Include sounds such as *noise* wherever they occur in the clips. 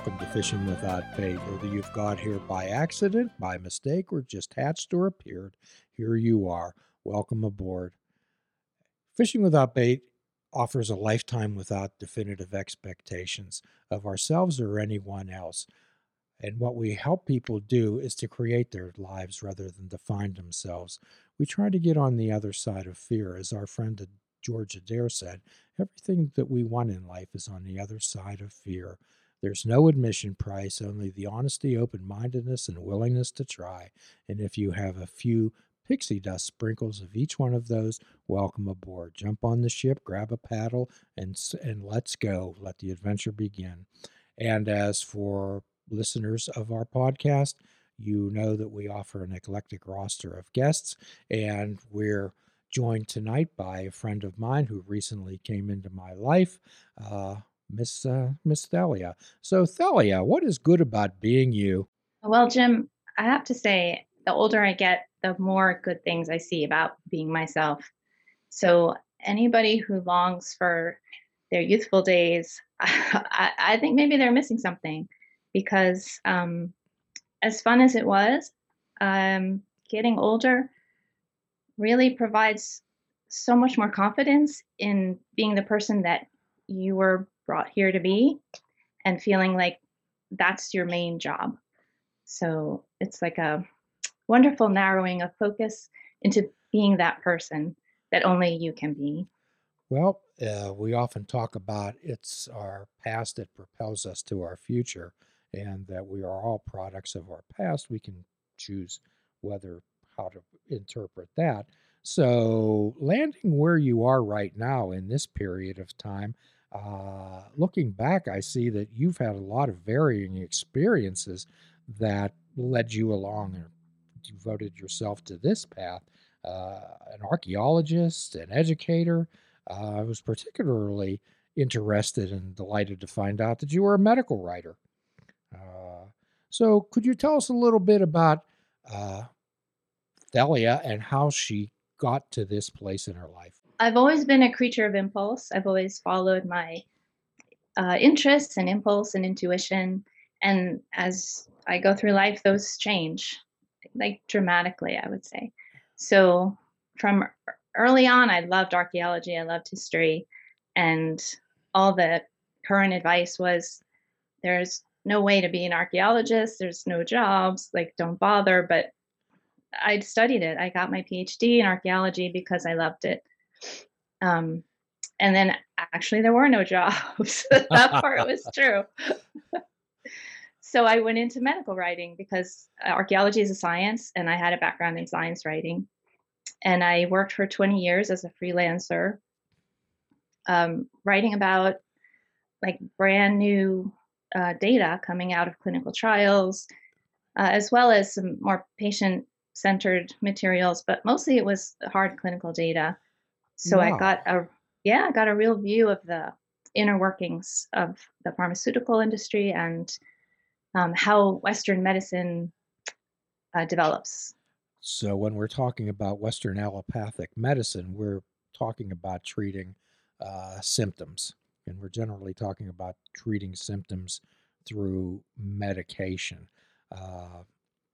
Welcome to Fishing Without Bait. Whether you've got here by accident, by mistake, or just hatched or appeared, here you are. Welcome aboard. Fishing Without Bait offers a lifetime without definitive expectations of ourselves or anyone else. And what we help people do is to create their lives rather than define themselves. We try to get on the other side of fear, as our friend George Addair said, everything that we want in life is on the other side of fear. There's no admission price, only the honesty, open mindedness, and willingness to try. And if you have a few pixie dust sprinkles of each one of those, welcome aboard. Jump on the ship, grab a paddle, and, and let's go. Let the adventure begin. And as for listeners of our podcast, you know that we offer an eclectic roster of guests, and we're joined tonight by a friend of mine who recently came into my life, uh, Miss uh, Miss Thalia. So, Thalia, what is good about being you? Well, Jim, I have to say, the older I get, the more good things I see about being myself. So, anybody who longs for their youthful days, *laughs* I, I think maybe they're missing something because um, as fun as it was, um, getting older really provides so much more confidence in being the person that you were brought here to be and feeling like that's your main job. So it's like a wonderful narrowing of focus into being that person that only you can be. Well, uh, we often talk about it's our past that propels us to our future and that we are all products of our past. We can choose whether how to interpret that. So, landing where you are right now in this period of time, uh, looking back, I see that you've had a lot of varying experiences that led you along and devoted yourself to this path. Uh, an archaeologist, an educator. Uh, I was particularly interested and delighted to find out that you were a medical writer. Uh, so, could you tell us a little bit about uh, Thalia and how she got to this place in her life? I've always been a creature of impulse. I've always followed my uh, interests and impulse and intuition. And as I go through life, those change like dramatically, I would say. So, from early on, I loved archaeology, I loved history, and all the current advice was there's no way to be an archaeologist. There's no jobs. Like, don't bother. But I studied it. I got my PhD in archaeology because I loved it. Um, and then actually, there were no jobs. *laughs* that part was *laughs* true. so I went into medical writing because archaeology is a science, and I had a background in science writing. And I worked for 20 years as a freelancer, um, writing about like brand new uh, data coming out of clinical trials, uh, as well as some more patient centered materials, but mostly it was hard clinical data. So wow. I got a yeah, I got a real view of the inner workings of the pharmaceutical industry and um, how Western medicine uh, develops. So when we're talking about Western allopathic medicine, we're talking about treating uh, symptoms and we're generally talking about treating symptoms through medication. Uh,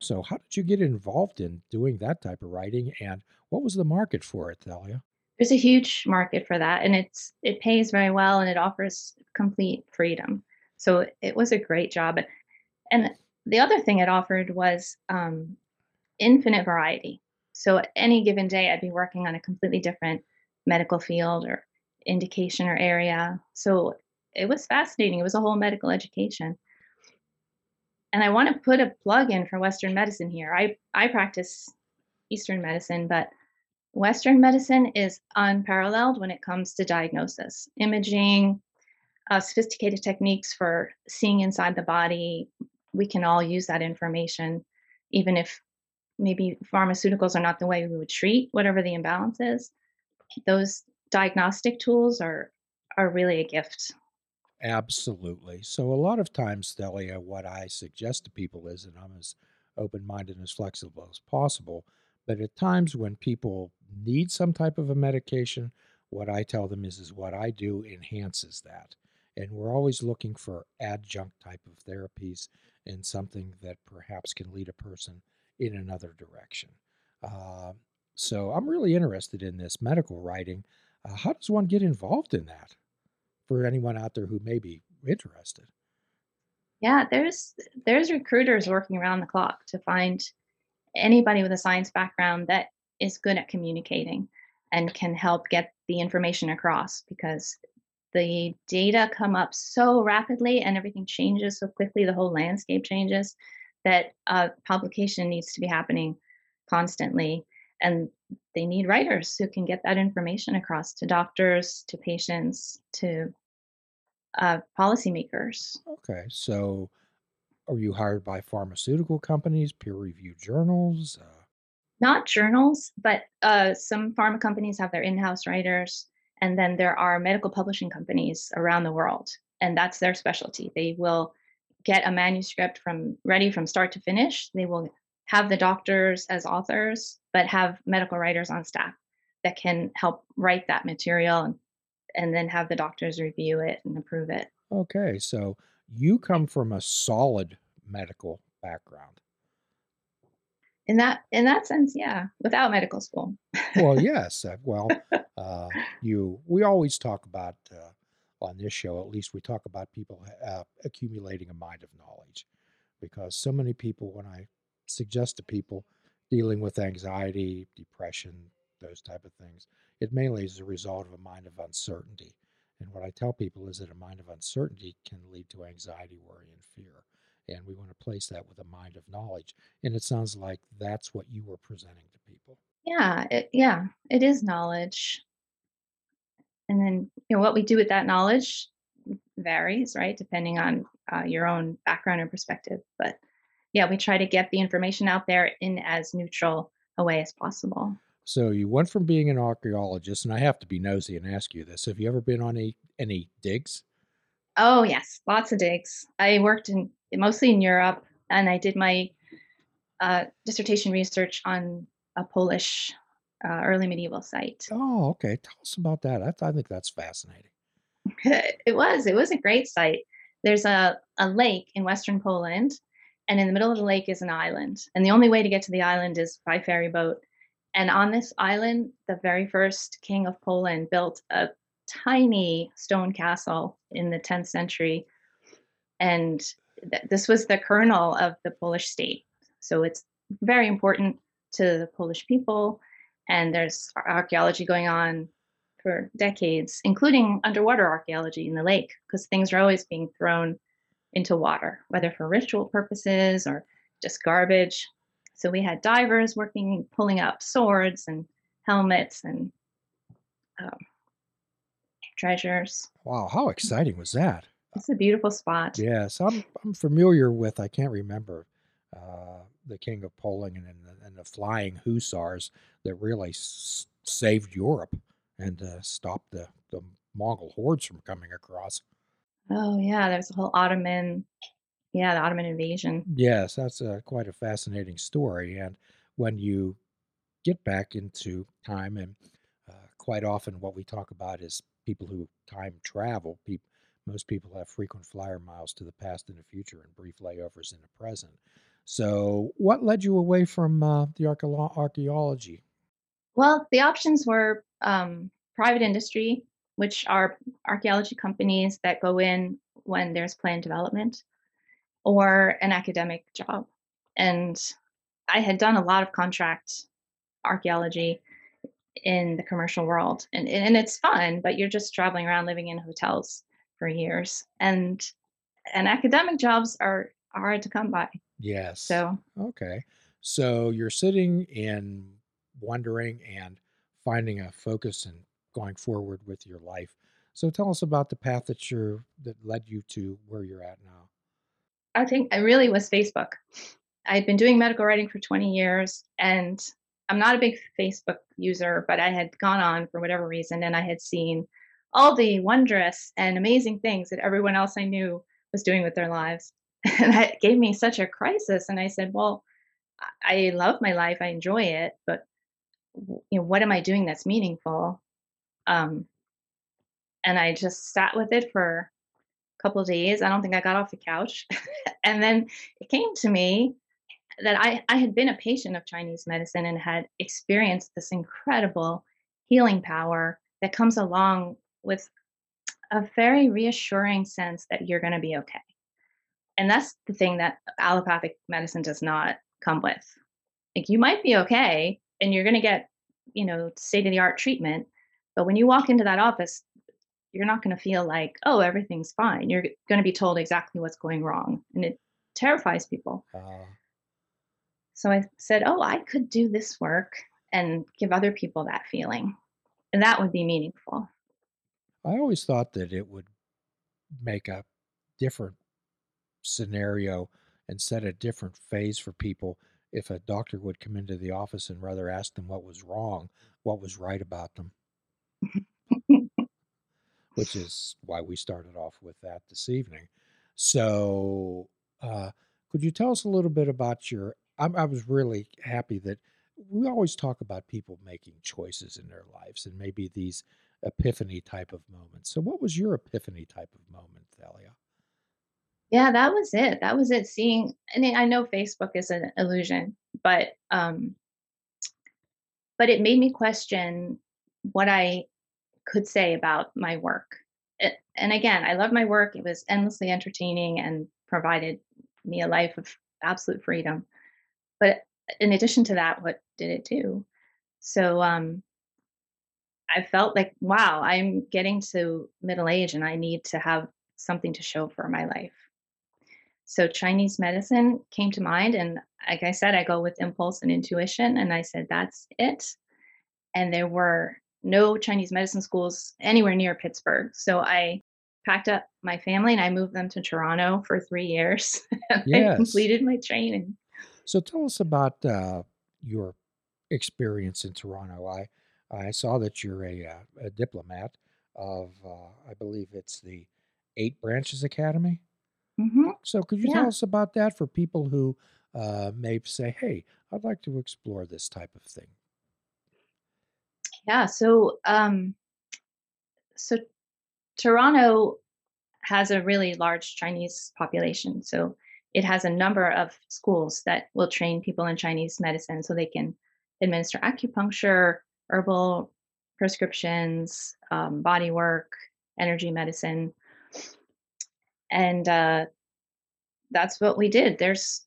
so, how did you get involved in doing that type of writing, and what was the market for it, Thalia? There's a huge market for that, and it's it pays very well, and it offers complete freedom. So it was a great job, and the other thing it offered was um, infinite variety. So any given day, I'd be working on a completely different medical field or indication or area. So it was fascinating. It was a whole medical education. And I want to put a plug in for Western medicine here. I, I practice Eastern medicine, but Western medicine is unparalleled when it comes to diagnosis, imaging, uh, sophisticated techniques for seeing inside the body. We can all use that information, even if maybe pharmaceuticals are not the way we would treat whatever the imbalance is. Those diagnostic tools are are really a gift. Absolutely. So a lot of times, Thalia, what I suggest to people is, and I'm as open-minded and as flexible as possible, but at times when people need some type of a medication, what I tell them is, is what I do enhances that. and we're always looking for adjunct type of therapies and something that perhaps can lead a person in another direction. Uh, so I'm really interested in this medical writing. Uh, how does one get involved in that? For anyone out there who may be interested. Yeah, there's there's recruiters working around the clock to find anybody with a science background that is good at communicating and can help get the information across because the data come up so rapidly and everything changes so quickly the whole landscape changes that publication needs to be happening constantly. And they need writers who can get that information across to doctors to patients to uh, policymakers. Okay, so are you hired by pharmaceutical companies, peer-reviewed journals? Uh, not journals but uh, some pharma companies have their in-house writers and then there are medical publishing companies around the world and that's their specialty. They will get a manuscript from ready from start to finish. They will have the doctors as authors but have medical writers on staff that can help write that material and, and then have the doctors review it and approve it. Okay, so you come from a solid medical background. in that in that sense yeah without medical school Well, *laughs* yes. Uh, well, uh, you. We always talk about uh, on this show. At least we talk about people uh, accumulating a mind of knowledge, because so many people, when I suggest to people dealing with anxiety, depression, those type of things, it mainly is a result of a mind of uncertainty. And what I tell people is that a mind of uncertainty can lead to anxiety, worry, and fear. And we want to place that with a mind of knowledge. And it sounds like that's what you were presenting to people. yeah it, yeah it is knowledge and then you know what we do with that knowledge varies right depending on uh, your own background and perspective but yeah we try to get the information out there in as neutral a way as possible So you went from being an archaeologist, and I have to be nosy and ask you this: Have you ever been on any any digs? oh yes lots of digs i worked in mostly in europe and i did my uh, dissertation research on a polish uh, early medieval site Oh, okay. Tell us about that. I, I think that's fascinating. *laughs* it was it was a great site there's a, a lake in western poland and in the middle of the lake is an island and the only way to get to the island is by ferry boat and on this island the very first king of poland built a tiny stone castle in the 10th century. And th- this was the kernel of the polish state. So it's very important to the polish people. And there's archaeology going on for decades, including underwater archaeology in the lake, because things are always being thrown into water, whether for ritual purposes or just garbage. So we had divers working, pulling up swords and helmets and um, treasures. Wow, how exciting was that? It's a beautiful spot. Yes, I'm I'm familiar with. I can't remember uh, the King of Poland and, the, and the flying hussars that really s- saved Europe and uh, stopped the the Mongol hordes from coming across. Oh yeah, there's a whole Ottoman, yeah, the Ottoman invasion. Yes, that's uh, quite a fascinating story. And when you get back into time, and uh, quite often what we talk about is people who time travel. People, most people have frequent flyer miles to the past and the future, and brief layovers in the present. So, what led you away from uh, the archaeology? Well, the options were um, private industry, which are archaeology companies that go in when there's planned development, or an academic job. And I had done a lot of contract archaeology in the commercial world, and and it's fun, but you're just traveling around living in hotels for years, and and academic jobs are hard to come by. Yes. So Okay. So you're sitting and wondering and finding a focus and going forward with your life. So tell us about the path that you're that led you to where you're at now. I think I really was Facebook. I'd been doing medical writing for 20 years and I'm not a big Facebook user, but I had gone on for whatever reason and I had seen all the wondrous and amazing things that everyone else I knew was doing with their lives. *laughs* And that gave me such a crisis. And I said, Well, I love my life, I enjoy it, but you know, what am I doing that's meaningful? Um, and I just sat with it for couple of days. I don't think I got off the couch. *laughs* and then it came to me that I, I had been a patient of Chinese medicine and had experienced this incredible healing power that comes along with a very reassuring sense that you're going to be okay. And that's the thing that allopathic medicine does not come with. Like you might be okay and you're going to get, you know, state of the art treatment, but when you walk into that office, you're not going to feel like, oh, everything's fine. You're going to be told exactly what's going wrong. And it terrifies people. Uh, so I said, oh, I could do this work and give other people that feeling. And that would be meaningful. I always thought that it would make a different scenario and set a different phase for people if a doctor would come into the office and rather ask them what was wrong, what was right about them. Which is why we started off with that this evening. So, uh, could you tell us a little bit about your? I, I was really happy that we always talk about people making choices in their lives and maybe these epiphany type of moments. So, what was your epiphany type of moment, Thalia? Yeah, that was it. That was it. Seeing, and I know Facebook is an illusion, but um, but it made me question what I could say about my work. And again, I love my work. It was endlessly entertaining and provided me a life of absolute freedom. But in addition to that, what did it do? So um, I felt like, wow, I'm getting to middle age and I need to have something to show for my life. So Chinese medicine came to mind. And like I said, I go with impulse and intuition. And I said, that's it. And there were no Chinese medicine schools anywhere near Pittsburgh. So I packed up my family and I moved them to Toronto for three years. *laughs* yes. I completed my training. So tell us about uh, your experience in Toronto. I I saw that you're a, uh, a diplomat of, uh, I believe it's the Eight Branches Academy. Mm-hmm. So, could you tell us about that for people who uh, may say, "Hey, I'd like to explore this type of thing"? Yeah. So, um, so Toronto has a really large Chinese population. So it has a number of schools that will train people in Chinese medicine so they can administer acupuncture, herbal prescriptions, um, body work, energy medicine. And uh, that's what we did. There's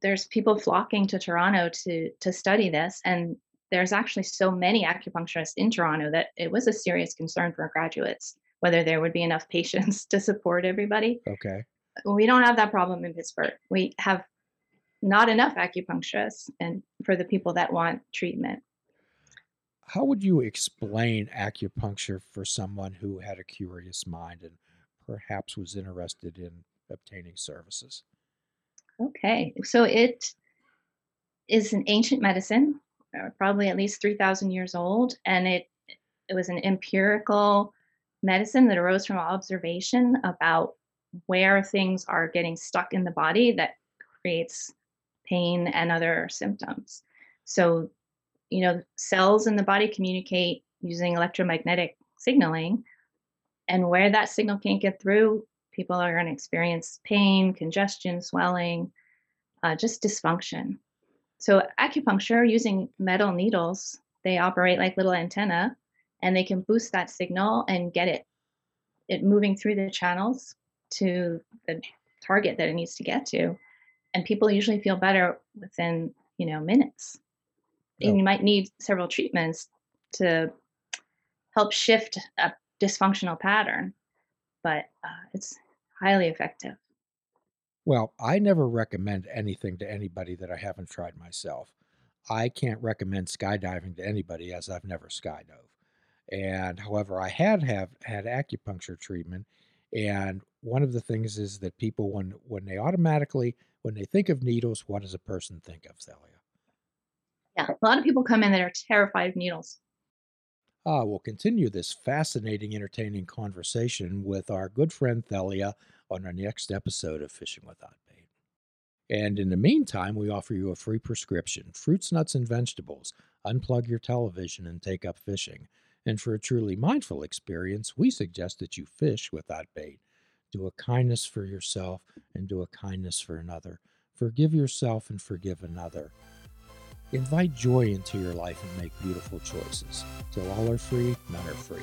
there's people flocking to Toronto to to study this, and there's actually so many acupuncturists in Toronto that it was a serious concern for graduates whether there would be enough *laughs* patients to support everybody. Okay. We don't have that problem in Pittsburgh. We have not enough acupuncturists and for the people that want treatment. How would you explain acupuncture for someone who had a curious mind and perhaps was interested in obtaining services? Okay, so it is an ancient medicine, probably at least 3,000 years old, and it it was an empirical medicine that arose from observation about where things are getting stuck in the body that creates pain and other symptoms. So you know, cells in the body communicate using electromagnetic signaling. And where that signal can't get through, people are going to experience pain, congestion, swelling, uh, just dysfunction. So, acupuncture using metal needles, they operate like little antenna and they can boost that signal and get it it moving through the channels to the target that it needs to get to. And people usually feel better within you know minutes. And you might need several treatments to help shift a dysfunctional pattern, but uh, it's highly effective. Well, I never recommend anything to anybody that I haven't tried myself. I can't recommend skydiving to anybody as I've never skydove. And however, I had have had acupuncture treatment, and one of the things is that people when when they automatically when they think of needles, what does a person think of, Thalia? Yeah, a lot of people come in that are terrified of needles. Ah, we'll continue this fascinating, entertaining conversation with our good friend Thalia on our next episode of Fishing Without Bait. And in the meantime, we offer you a free prescription fruits, nuts, and vegetables. Unplug your television and take up fishing. And for a truly mindful experience, we suggest that you fish without bait. Do a kindness for yourself and do a kindness for another. Forgive yourself and forgive another. Invite joy into your life and make beautiful choices. Till all are free, none are free.